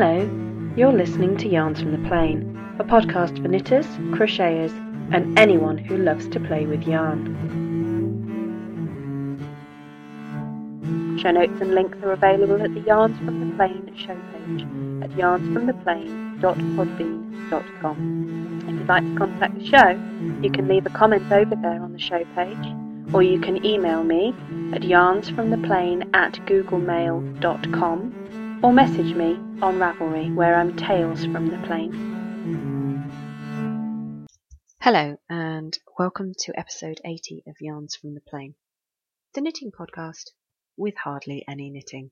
Hello, you're listening to Yarns from the Plane, a podcast for knitters, crocheters, and anyone who loves to play with yarn. Show notes and links are available at the Yarns from the Plane show page at yarnsfromtheplane.podbean.com. If you'd like to contact the show, you can leave a comment over there on the show page, or you can email me at yarnsfromtheplane at googlemail.com or message me on Ravelry where I'm Tales from the Plane. Hello, and welcome to episode 80 of Yarns from the Plane, the knitting podcast with hardly any knitting.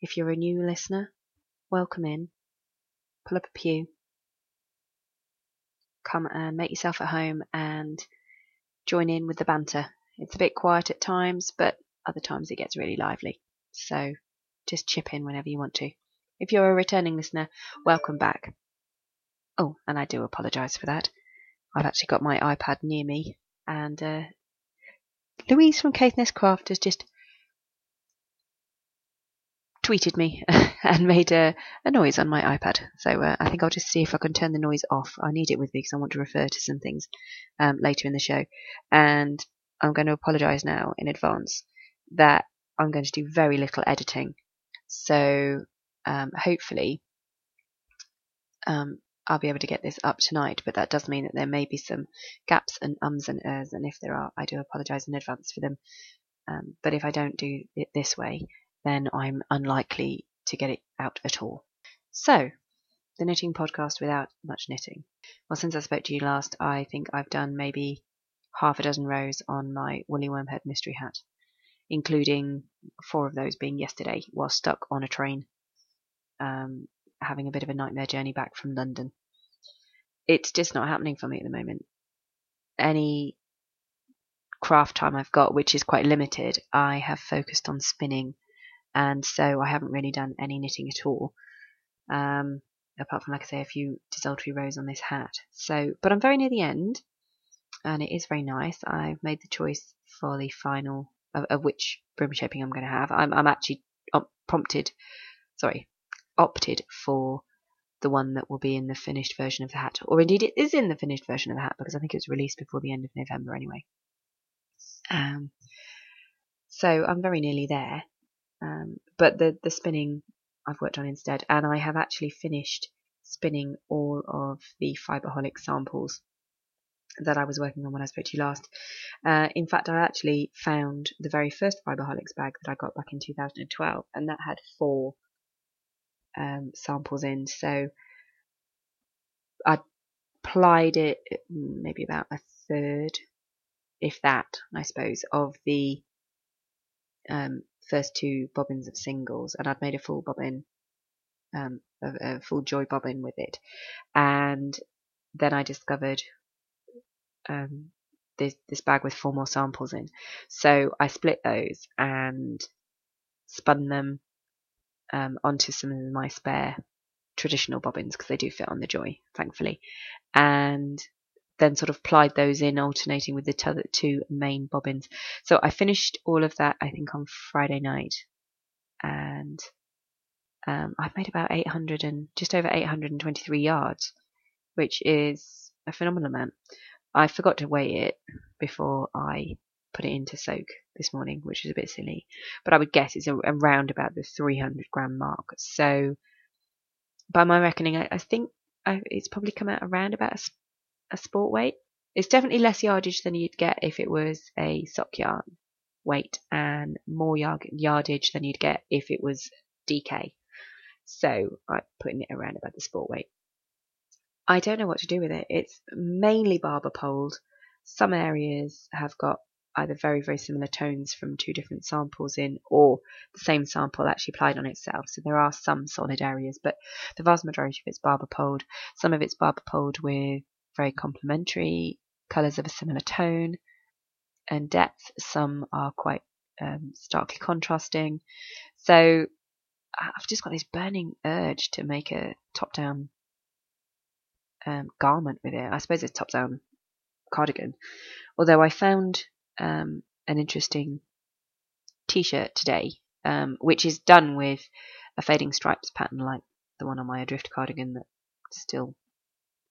If you're a new listener, welcome in, pull up a pew, come and make yourself at home and join in with the banter. It's a bit quiet at times, but other times it gets really lively. So just chip in whenever you want to. If you're a returning listener, welcome back. Oh, and I do apologise for that. I've actually got my iPad near me, and uh, Louise from Caithness Craft has just tweeted me and made a, a, noise on my iPad. So uh, I think I'll just see if I can turn the noise off. I need it with me because I want to refer to some things um, later in the show. And I'm going to apologise now in advance that I'm going to do very little editing so um, hopefully um, I'll be able to get this up tonight, but that does mean that there may be some gaps and ums and ers, and if there are, I do apologise in advance for them. Um, but if I don't do it this way, then I'm unlikely to get it out at all. So, the knitting podcast without much knitting. Well, since I spoke to you last, I think I've done maybe half a dozen rows on my woolly wormhead mystery hat including four of those being yesterday while stuck on a train, um, having a bit of a nightmare journey back from London. It's just not happening for me at the moment. Any craft time I've got, which is quite limited, I have focused on spinning, and so I haven't really done any knitting at all. Um, apart from, like I say, a few desultory rows on this hat. So, but I'm very near the end, and it is very nice. I've made the choice for the final of, of which brim shaping I'm going to have. I'm, I'm actually prompted, sorry, opted for the one that will be in the finished version of the hat, or indeed it is in the finished version of the hat because I think it was released before the end of November anyway. Um, so I'm very nearly there, um, but the the spinning I've worked on instead, and I have actually finished spinning all of the Fiberholic samples that I was working on when I spoke to you last. Uh, in fact, I actually found the very first Fiberholics bag that I got back in 2012, and that had four um, samples in. So I applied it maybe about a third, if that, I suppose, of the um, first two bobbins of singles, and I'd made a full bobbin, um, a, a full joy bobbin with it, and then I discovered um, this, this bag with four more samples in. So I split those and spun them um, onto some of my spare traditional bobbins because they do fit on the Joy, thankfully, and then sort of plied those in alternating with the two main bobbins. So I finished all of that I think on Friday night, and um, I've made about 800 and just over 823 yards, which is a phenomenal amount. I forgot to weigh it before I put it into soak this morning, which is a bit silly. But I would guess it's around about the 300 gram mark. So, by my reckoning, I, I think I, it's probably come out around about a, a, sport weight. It's definitely less yardage than you'd get if it was a sock yarn weight, and more yard, yardage than you'd get if it was DK. So I'm putting it around about the sport weight. I don't know what to do with it. It's mainly barber poled. Some areas have got either very, very similar tones from two different samples in, or the same sample actually applied on itself. So there are some solid areas, but the vast majority of it's barber poled. Some of it's barber poled with very complementary colours of a similar tone and depth. Some are quite um, starkly contrasting. So I've just got this burning urge to make a top down um, garment with it. I suppose it's top down cardigan. Although I found um, an interesting t shirt today, um, which is done with a fading stripes pattern like the one on my adrift cardigan that still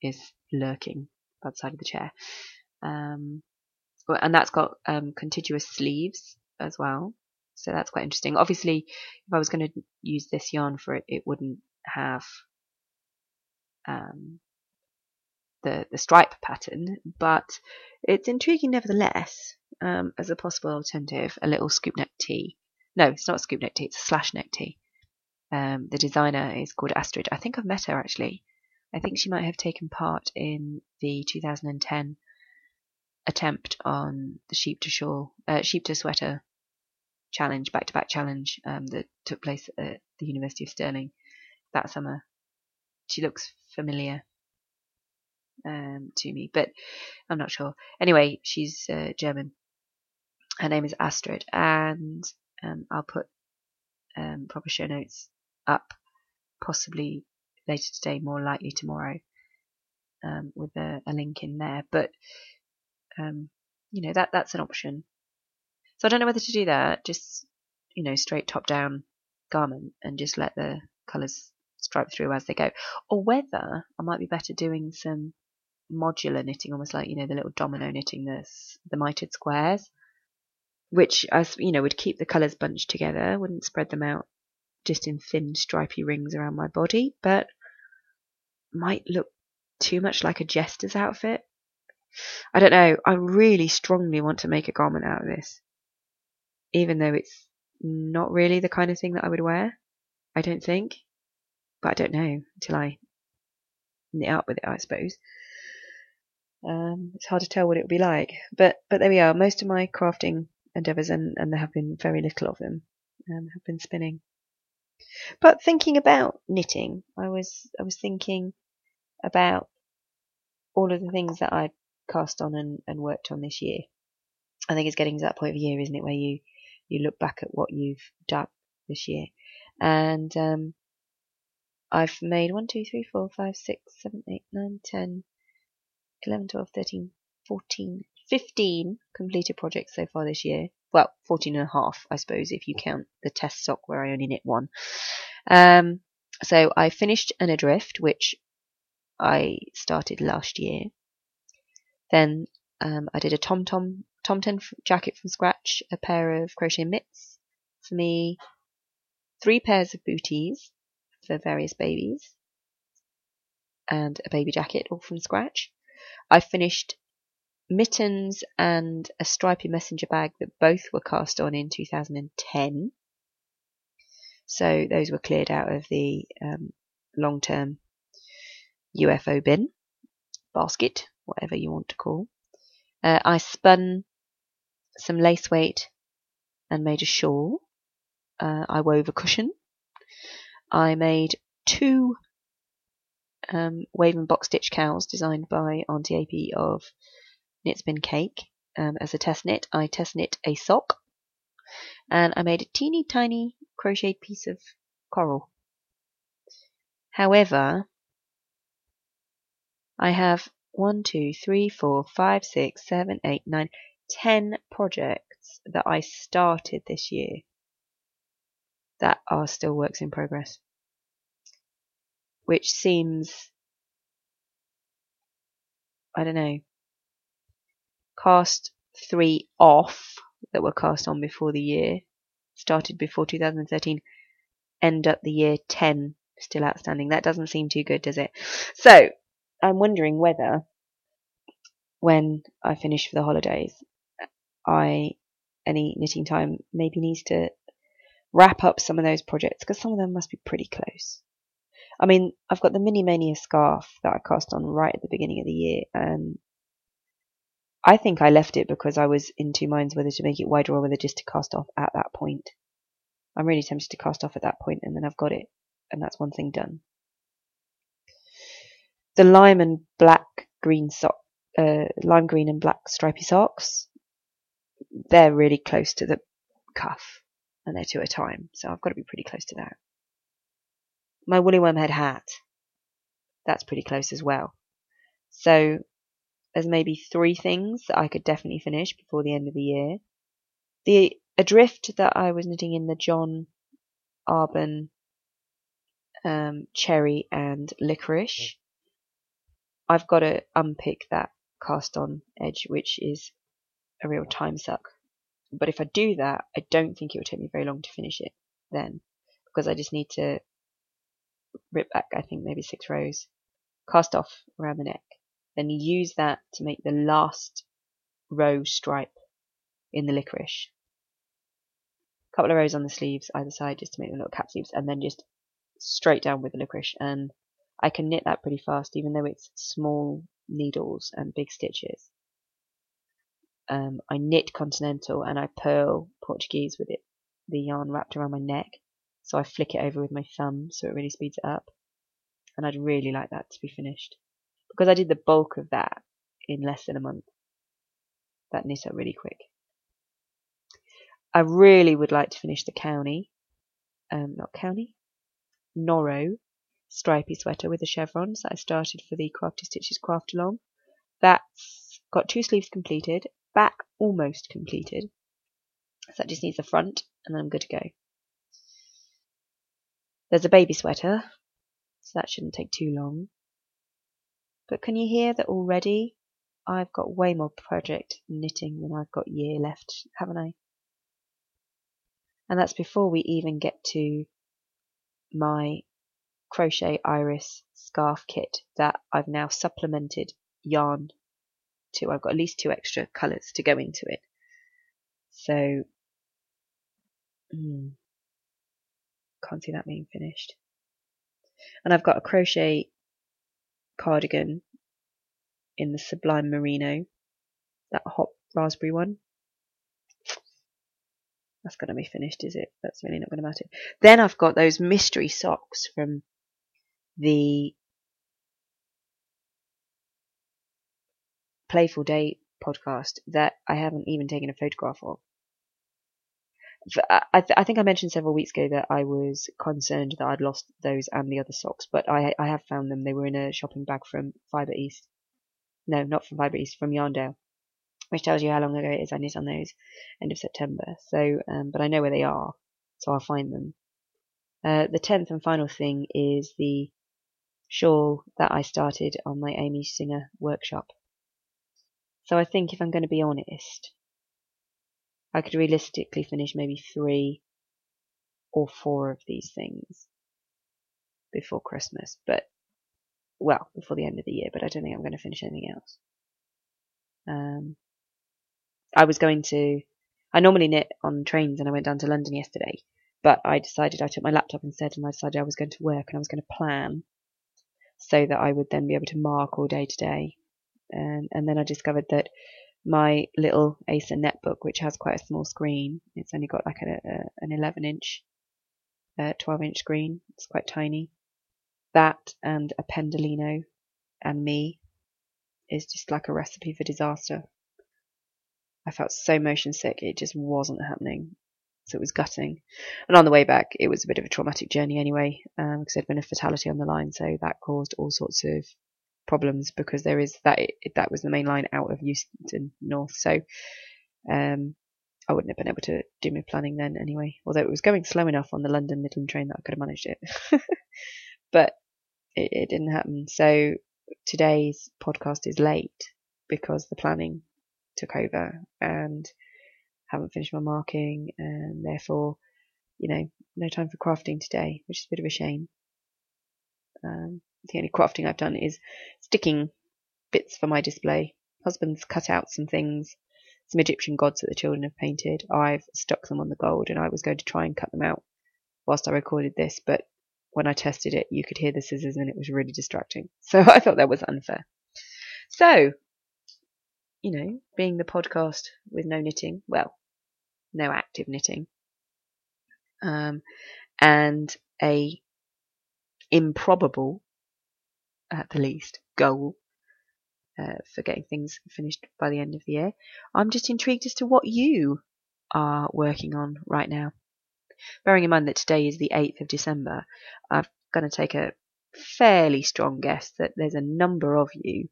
is lurking by the side of the chair. Um, and that's got um, contiguous sleeves as well. So that's quite interesting. Obviously, if I was going to use this yarn for it, it wouldn't have um, the the stripe pattern, but it's intriguing nevertheless um, as a possible alternative. A little scoop neck tee. No, it's not a scoop neck tee. It's a slash neck tee. Um, the designer is called Astrid. I think I've met her actually. I think she might have taken part in the 2010 attempt on the sheep to shawl, uh, sheep to sweater challenge, back to back challenge um, that took place at the University of Stirling that summer. She looks familiar um, to me, but I'm not sure. Anyway, she's uh, German. Her name is Astrid, and um, I'll put um, proper show notes up, possibly later today, more likely tomorrow, um, with a, a, link in there. But um, you know that that's an option. So I don't know whether to do that, just you know, straight top down garment and just let the colours stripe through as they go, or whether I might be better doing some modular knitting, almost like you know the little domino knitting, the the mitered squares, which as you know would keep the colours bunched together, wouldn't spread them out just in thin stripy rings around my body, but might look too much like a jester's outfit. I don't know. I really strongly want to make a garment out of this, even though it's not really the kind of thing that I would wear. I don't think, but I don't know until I knit up with it. I suppose. Um, it's hard to tell what it would be like, but but there we are. Most of my crafting endeavours, and, and there have been very little of them, um, have been spinning. But thinking about knitting, I was I was thinking about all of the things that I cast on and, and worked on this year. I think it's getting to that point of year, isn't it, where you you look back at what you've done this year, and um, I've made 1, 2, 3, 4, 5, 6, 7, 8, 9, 10, 11, 12, 13, 14, 15 completed projects so far this year. Well, 14 and a half, I suppose, if you count the test sock where I only knit one. Um, so I finished an adrift, which I started last year. Then um, I did a tom tom Tomten jacket from scratch, a pair of crochet mitts for me, three pairs of booties for various babies, and a baby jacket all from scratch. I finished mittens and a stripy messenger bag that both were cast on in 2010. So those were cleared out of the um, long term UFO bin, basket, whatever you want to call. Uh, I spun some lace weight and made a shawl. Uh, I wove a cushion. I made two um, wave and box stitch cows designed by Auntie AP of Knit Spin Cake. Um, as a test knit, I test knit a sock and I made a teeny tiny crocheted piece of coral. However, I have one, two, three, four, five, six, seven, eight, nine, ten projects that I started this year that are still works in progress which seems, I don't know, cast three off that were cast on before the year, started before 2013, end up the year 10 still outstanding. That doesn't seem too good, does it? So, I'm wondering whether when I finish for the holidays, I any knitting time maybe needs to wrap up some of those projects because some of them must be pretty close. I mean, I've got the Mini Mania scarf that I cast on right at the beginning of the year, and I think I left it because I was in two minds whether to make it wider or whether just to cast off at that point. I'm really tempted to cast off at that point, and then I've got it, and that's one thing done. The lime and black green sock, uh, lime green and black stripy socks, they're really close to the cuff, and they're two at a time, so I've got to be pretty close to that. My woolly wormhead hat. That's pretty close as well. So there's maybe three things that I could definitely finish before the end of the year. The adrift that I was knitting in the John Arbon um, cherry and licorice. I've got to unpick that cast on edge, which is a real time suck. But if I do that, I don't think it will take me very long to finish it then, because I just need to rip back, I think, maybe six rows, cast off around the neck, then use that to make the last row stripe in the licorice. A couple of rows on the sleeves either side just to make them little cap sleeves, and then just straight down with the licorice. And I can knit that pretty fast, even though it's small needles and big stitches. Um, I knit continental and I purl Portuguese with it, the yarn wrapped around my neck. So I flick it over with my thumb so it really speeds it up. And I'd really like that to be finished. Because I did the bulk of that in less than a month. That knit up really quick. I really would like to finish the county, um, not county, Noro stripy sweater with the chevrons that I started for the Crafty Stitches craft along. That's got two sleeves completed, back almost completed. So that just needs the front and then I'm good to go. There's a baby sweater, so that shouldn't take too long. But can you hear that already I've got way more project knitting than I've got year left, haven't I? And that's before we even get to my crochet iris scarf kit that I've now supplemented yarn to. I've got at least two extra colours to go into it. So, mm, can't see that being finished. And I've got a crochet cardigan in the Sublime Merino, that hot raspberry one. That's going to be finished, is it? That's really not going to matter. Then I've got those mystery socks from the Playful Day podcast that I haven't even taken a photograph of. I, th- I, think I mentioned several weeks ago that I was concerned that I'd lost those and the other socks, but I, I have found them. They were in a shopping bag from Fibre East. No, not from Fibre East, from Yarndale, which tells you how long ago it is I knit on those, end of September. So, um, but I know where they are, so I'll find them. Uh, the tenth and final thing is the shawl that I started on my Amy Singer workshop. So I think if I'm going to be honest, I could realistically finish maybe three or four of these things before Christmas, but well, before the end of the year, but I don't think I'm going to finish anything else. Um, I was going to, I normally knit on trains and I went down to London yesterday, but I decided I took my laptop instead and I decided I was going to work and I was going to plan so that I would then be able to mark all day today. And, and then I discovered that my little Acer netbook, which has quite a small screen, it's only got like a, a, an 11 inch, uh, 12 inch screen. It's quite tiny. That and a Pendolino and me is just like a recipe for disaster. I felt so motion sick, it just wasn't happening so it was gutting. And on the way back, it was a bit of a traumatic journey anyway, um, because there'd been a fatality on the line, so that caused all sorts of problems because there is that that was the main line out of Euston North, so um, I wouldn't have been able to do my planning then anyway. Although it was going slow enough on the London Midland train that I could have managed it, but it, it didn't happen. So today's podcast is late because the planning took over and haven't finished my marking, and therefore, you know, no time for crafting today, which is a bit of a shame. Um, the only crafting I've done is sticking bits for my display. Husband's cut out some things, some Egyptian gods that the children have painted. I've stuck them on the gold, and I was going to try and cut them out whilst I recorded this, but when I tested it, you could hear the scissors, and it was really distracting. So I thought that was unfair. So you know, being the podcast with no knitting, well, no active knitting, um, and a improbable, at the least, goal uh, for getting things finished by the end of the year. I'm just intrigued as to what you are working on right now. Bearing in mind that today is the 8th of December, I'm going to take a fairly strong guess that there's a number of you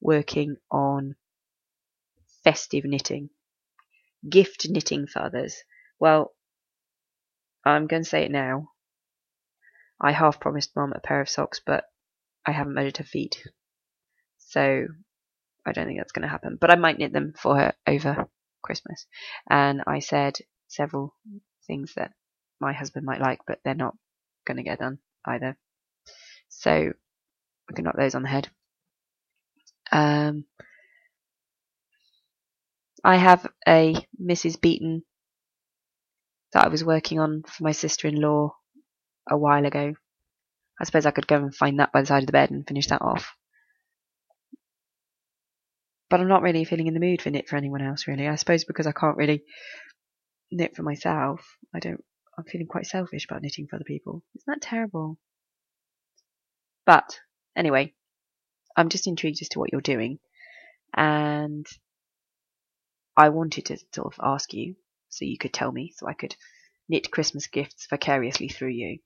working on festive knitting. Gift knitting for others. Well, I'm going to say it now. I half promised Mum a pair of socks, but I haven't measured her feet. So I don't think that's going to happen. But I might knit them for her over Christmas. And I said several things that my husband might like, but they're not going to get done either. So we can knock those on the head. Um, I have a Mrs. Beeton that I was working on for my sister-in-law a while ago. I suppose I could go and find that by the side of the bed and finish that off. But I'm not really feeling in the mood for knit for anyone else, really. I suppose because I can't really knit for myself. I don't. I'm feeling quite selfish about knitting for other people. Isn't that terrible? But anyway, I'm just intrigued as to what you're doing, and I wanted to sort of ask you so you could tell me, so I could knit Christmas gifts vicariously through you.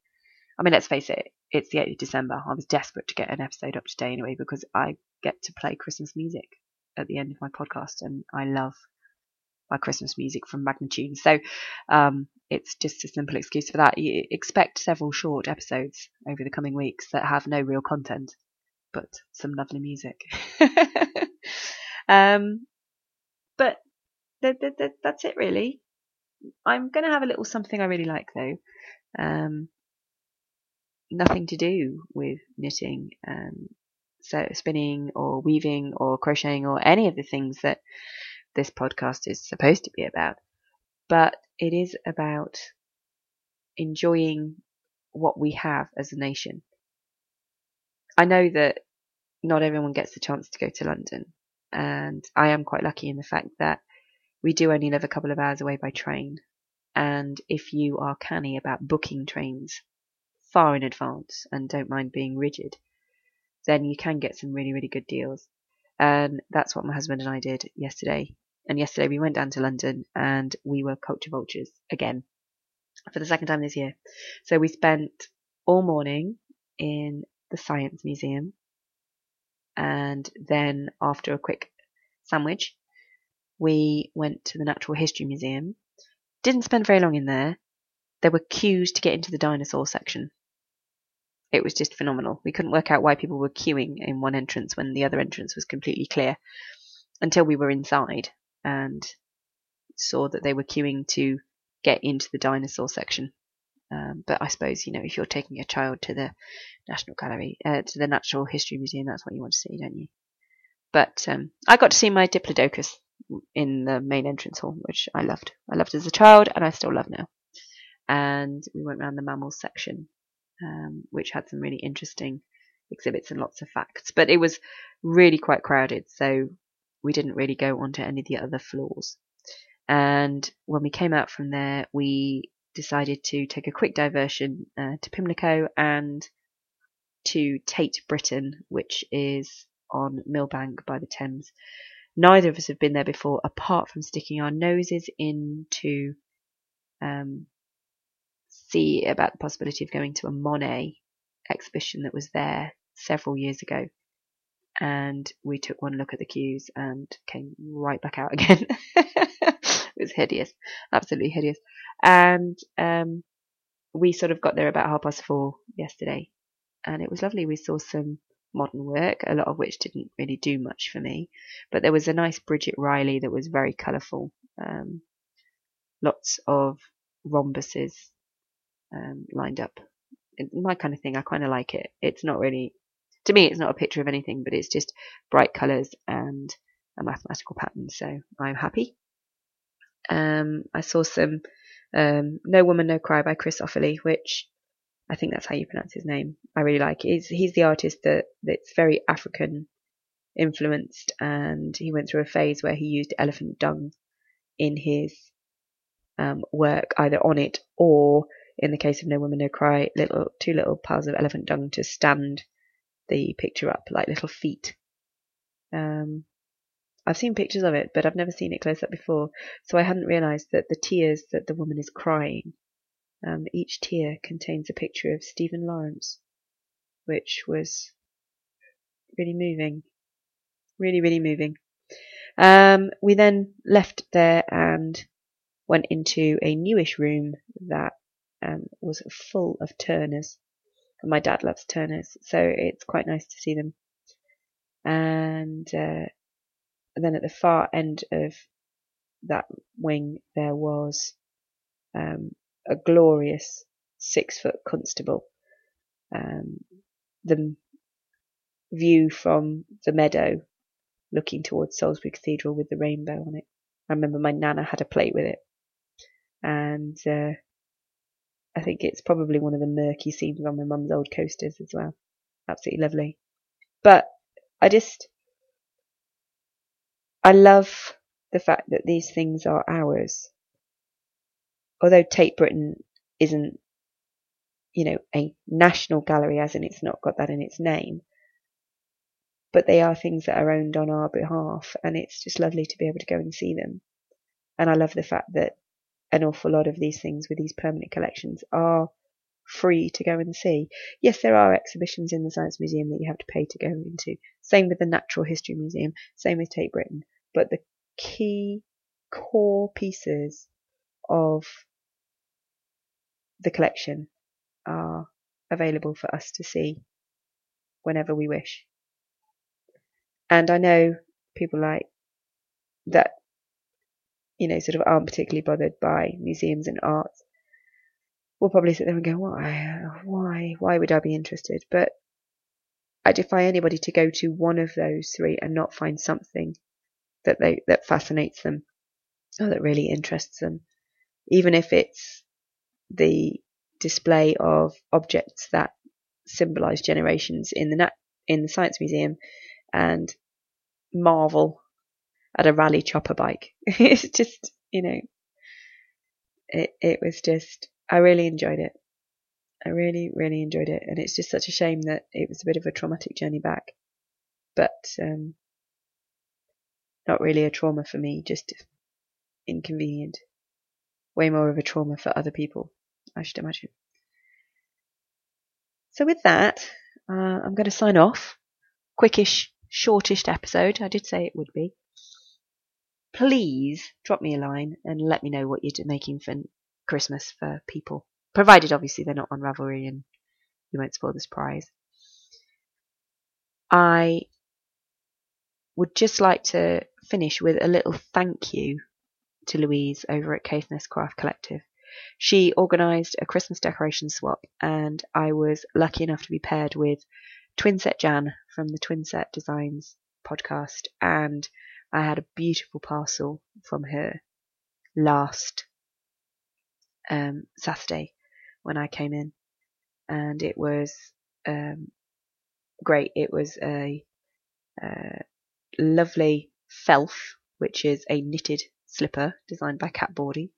I mean, let's face it, it's the 8th of December. I was desperate to get an episode up today anyway because I get to play Christmas music at the end of my podcast, and I love my Christmas music from Magnatune. So um, it's just a simple excuse for that. You expect several short episodes over the coming weeks that have no real content, but some lovely music. um, but th- th- th- that's it really. I'm going to have a little something I really like though. Um, nothing to do with knitting, um, so spinning or weaving or crocheting or any of the things that this podcast is supposed to be about. But it is about enjoying what we have as a nation. I know that not everyone gets the chance to go to London, and I am quite lucky in the fact that we do only live a couple of hours away by train. And if you are canny about booking trains far in advance and don't mind being rigid, then you can get some really, really good deals. And that's what my husband and I did yesterday. And yesterday we went down to London and we were culture vultures again for the second time this year. So we spent all morning in the Science Museum. And then after a quick sandwich, we went to the Natural History Museum. Didn't spend very long in there. There were queues to get into the dinosaur section. It was just phenomenal. We couldn't work out why people were queuing in one entrance when the other entrance was completely clear until we were inside and saw that they were queuing to get into the dinosaur section. Um, but I suppose, you know, if you're taking a child to the National Gallery, uh, to the Natural History Museum, that's what you want to see, don't you? But um, I got to see my Diplodocus in the main entrance hall, which I loved. I loved as a child, and I still love now. And we went around the mammals section, um, which had some really interesting exhibits and lots of facts. But it was really quite crowded, so we didn't really go onto any of the other floors. And when we came out from there, we decided to take a quick diversion uh, to Pimlico and to Tate Britain, which is on Millbank by the Thames. Neither of us have been there before, apart from sticking our noses into um, see about the possibility of going to a Monet exhibition that was there several years ago. And we took one look at the queues and came right back out again. it was hideous, absolutely hideous. And um, we sort of got there about half past four yesterday, and it was lovely. We saw some modern work, a lot of which didn't really do much for me, but there was a nice Bridget Riley that was very colourful. Um, lots of rhombuses um, lined up. My kind of thing. I kind of like it. It's not really, to me, it's not a picture of anything, but it's just bright colours and a mathematical pattern. So I'm happy. Um, I saw some um, No Woman No Cry by Chris Ofili, which I think that's how you pronounce his name. I really like. He's he's the artist that that's very African influenced, and he went through a phase where he used elephant dung in his um, work, either on it or, in the case of No Woman No Cry, little two little piles of elephant dung to stand the picture up like little feet. Um, I've seen pictures of it, but I've never seen it close up before, so I hadn't realised that the tears that the woman is crying, um, each tear contains a picture of Stephen Lawrence, which was really moving. Really, really moving. Um, we then left there and went into a newish room that um, was full of Turners. And my dad loves Turners, so it's quite nice to see them. And, uh, and then at the far end of that wing, there was um, a glorious six foot constable. Um, the view from the meadow looking towards Salisbury Cathedral with the rainbow on it. I remember my nana had a plate with it. And uh, I think it's probably one of the murky scenes on my mum's old coasters as well. Absolutely lovely. But I just, I love the fact that these things are ours. Although Tate Britain isn't, you know, a national gallery as in it's not got that in its name, but they are things that are owned on our behalf and it's just lovely to be able to go and see them. And I love the fact that an awful lot of these things with these permanent collections are free to go and see. Yes, there are exhibitions in the Science Museum that you have to pay to go into. Same with the Natural History Museum, same with Tate Britain. But the key core pieces of the collection are available for us to see whenever we wish. And I know people like that, you know, sort of aren't particularly bothered by museums and art will probably sit there and go, why, why, why would I be interested? But I defy anybody to go to one of those three and not find something that they that fascinates them or that really interests them, even if it's the display of objects that symbolize generations in the in the science museum and marvel at a Raleigh chopper bike. it's just, you know, it, it was just, I really enjoyed it. I really, really enjoyed it. And it's just such a shame that it was a bit of a traumatic journey back. But, um, not really a trauma for me, just inconvenient. Way more of a trauma for other people, I should imagine. So with that, uh, I'm going to sign off. Quickish shortest episode. I did say it would be. Please drop me a line and let me know what you're making for Christmas for people, provided obviously they're not on Ravelry and you won't spoil the surprise. I would just like to finish with a little thank you to Louise over at Caithness Craft Collective. She organised a Christmas decoration swap, and I was lucky enough to be paired with Twinset Jan from the Twinset Designs podcast, and I had a beautiful parcel from her last um, Saturday when I came in, and it was um, great. It was a, a lovely felf, which is a knitted slipper designed by Cat Bordhi,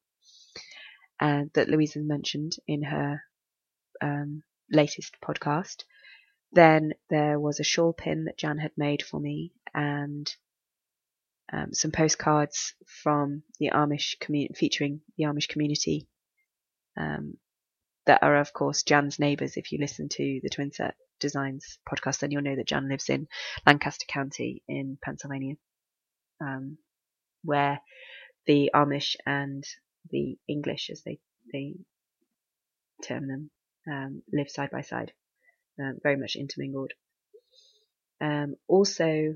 and that Louisa mentioned in her um, latest podcast. Then there was a shawl pin that Jan had made for me and um, some postcards from the Amish community, featuring the Amish community um, that are, of course, Jan's neighbours. If you listen to the Twinset Designs podcast, then you'll know that Jan lives in Lancaster County in Pennsylvania, um, where the Amish and the English, as they, they term them, um, live side by side um, very much intermingled. Um, also,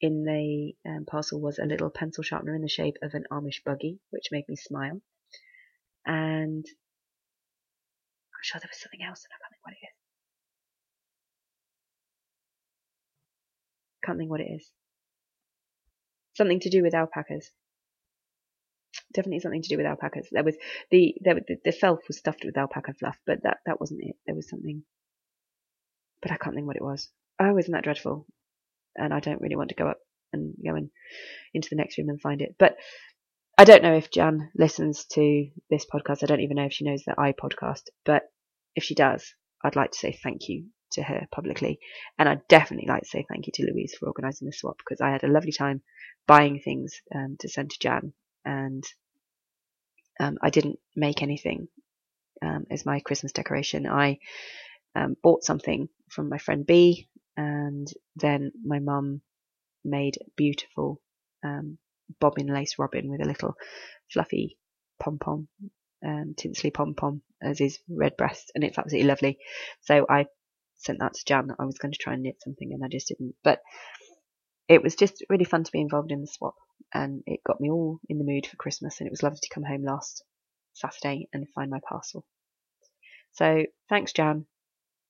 in the um, parcel was a little pencil sharpener in the shape of an Amish buggy, which made me smile. And I'm sure there was something else, and I can't think what it is. Can't think what it is. Something to do with alpacas. Definitely something to do with alpacas. There was the there, the, the was stuffed with alpaca fluff, but that that wasn't it. There was something but I can't think what it was. Oh, isn't that dreadful? And I don't really want to go up and go in, into the next room and find it. But I don't know if Jan listens to this podcast. I don't even know if she knows that I podcast. But if she does, I'd like to say thank you to her publicly. And I'd definitely like to say thank you to Louise for organising the swap because I had a lovely time buying things um, to send to Jan. And um, I didn't make anything um, as my Christmas decoration. I um, bought something from my friend B, and then my mum made beautiful um, bobbin lace robin with a little fluffy pom pom um, tinsely pom pom as his red breast, and it's absolutely lovely. So I sent that to Jan. I was going to try and knit something, and I just didn't. But it was just really fun to be involved in the swap, and it got me all in the mood for Christmas. And it was lovely to come home last Saturday and find my parcel. So thanks, Jan,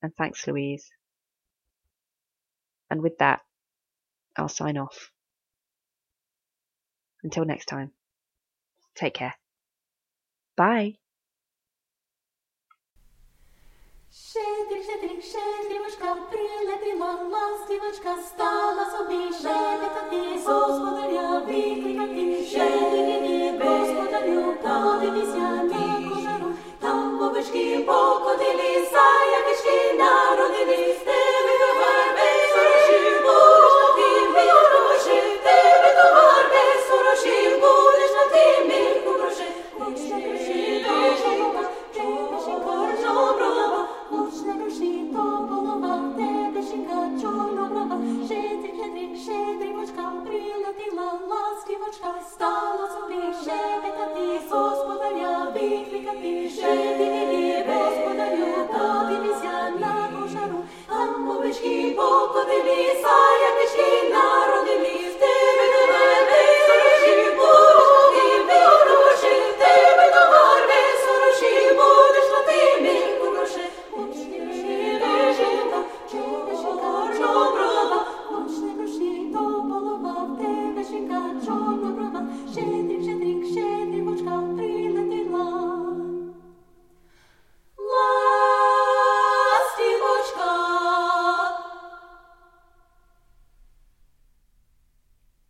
and thanks, Louise. And with that, I'll sign off. Until next time, take care. Bye. Щедрик, щедрик, щедрівочка, прилетіла ластівочка, стала собі шепетати, господаря викликати, щедрик, господарю, подивися на кожару, там овечки покотили, саякички народили, Господа люта, дивися на кошару, там овечки покотилі.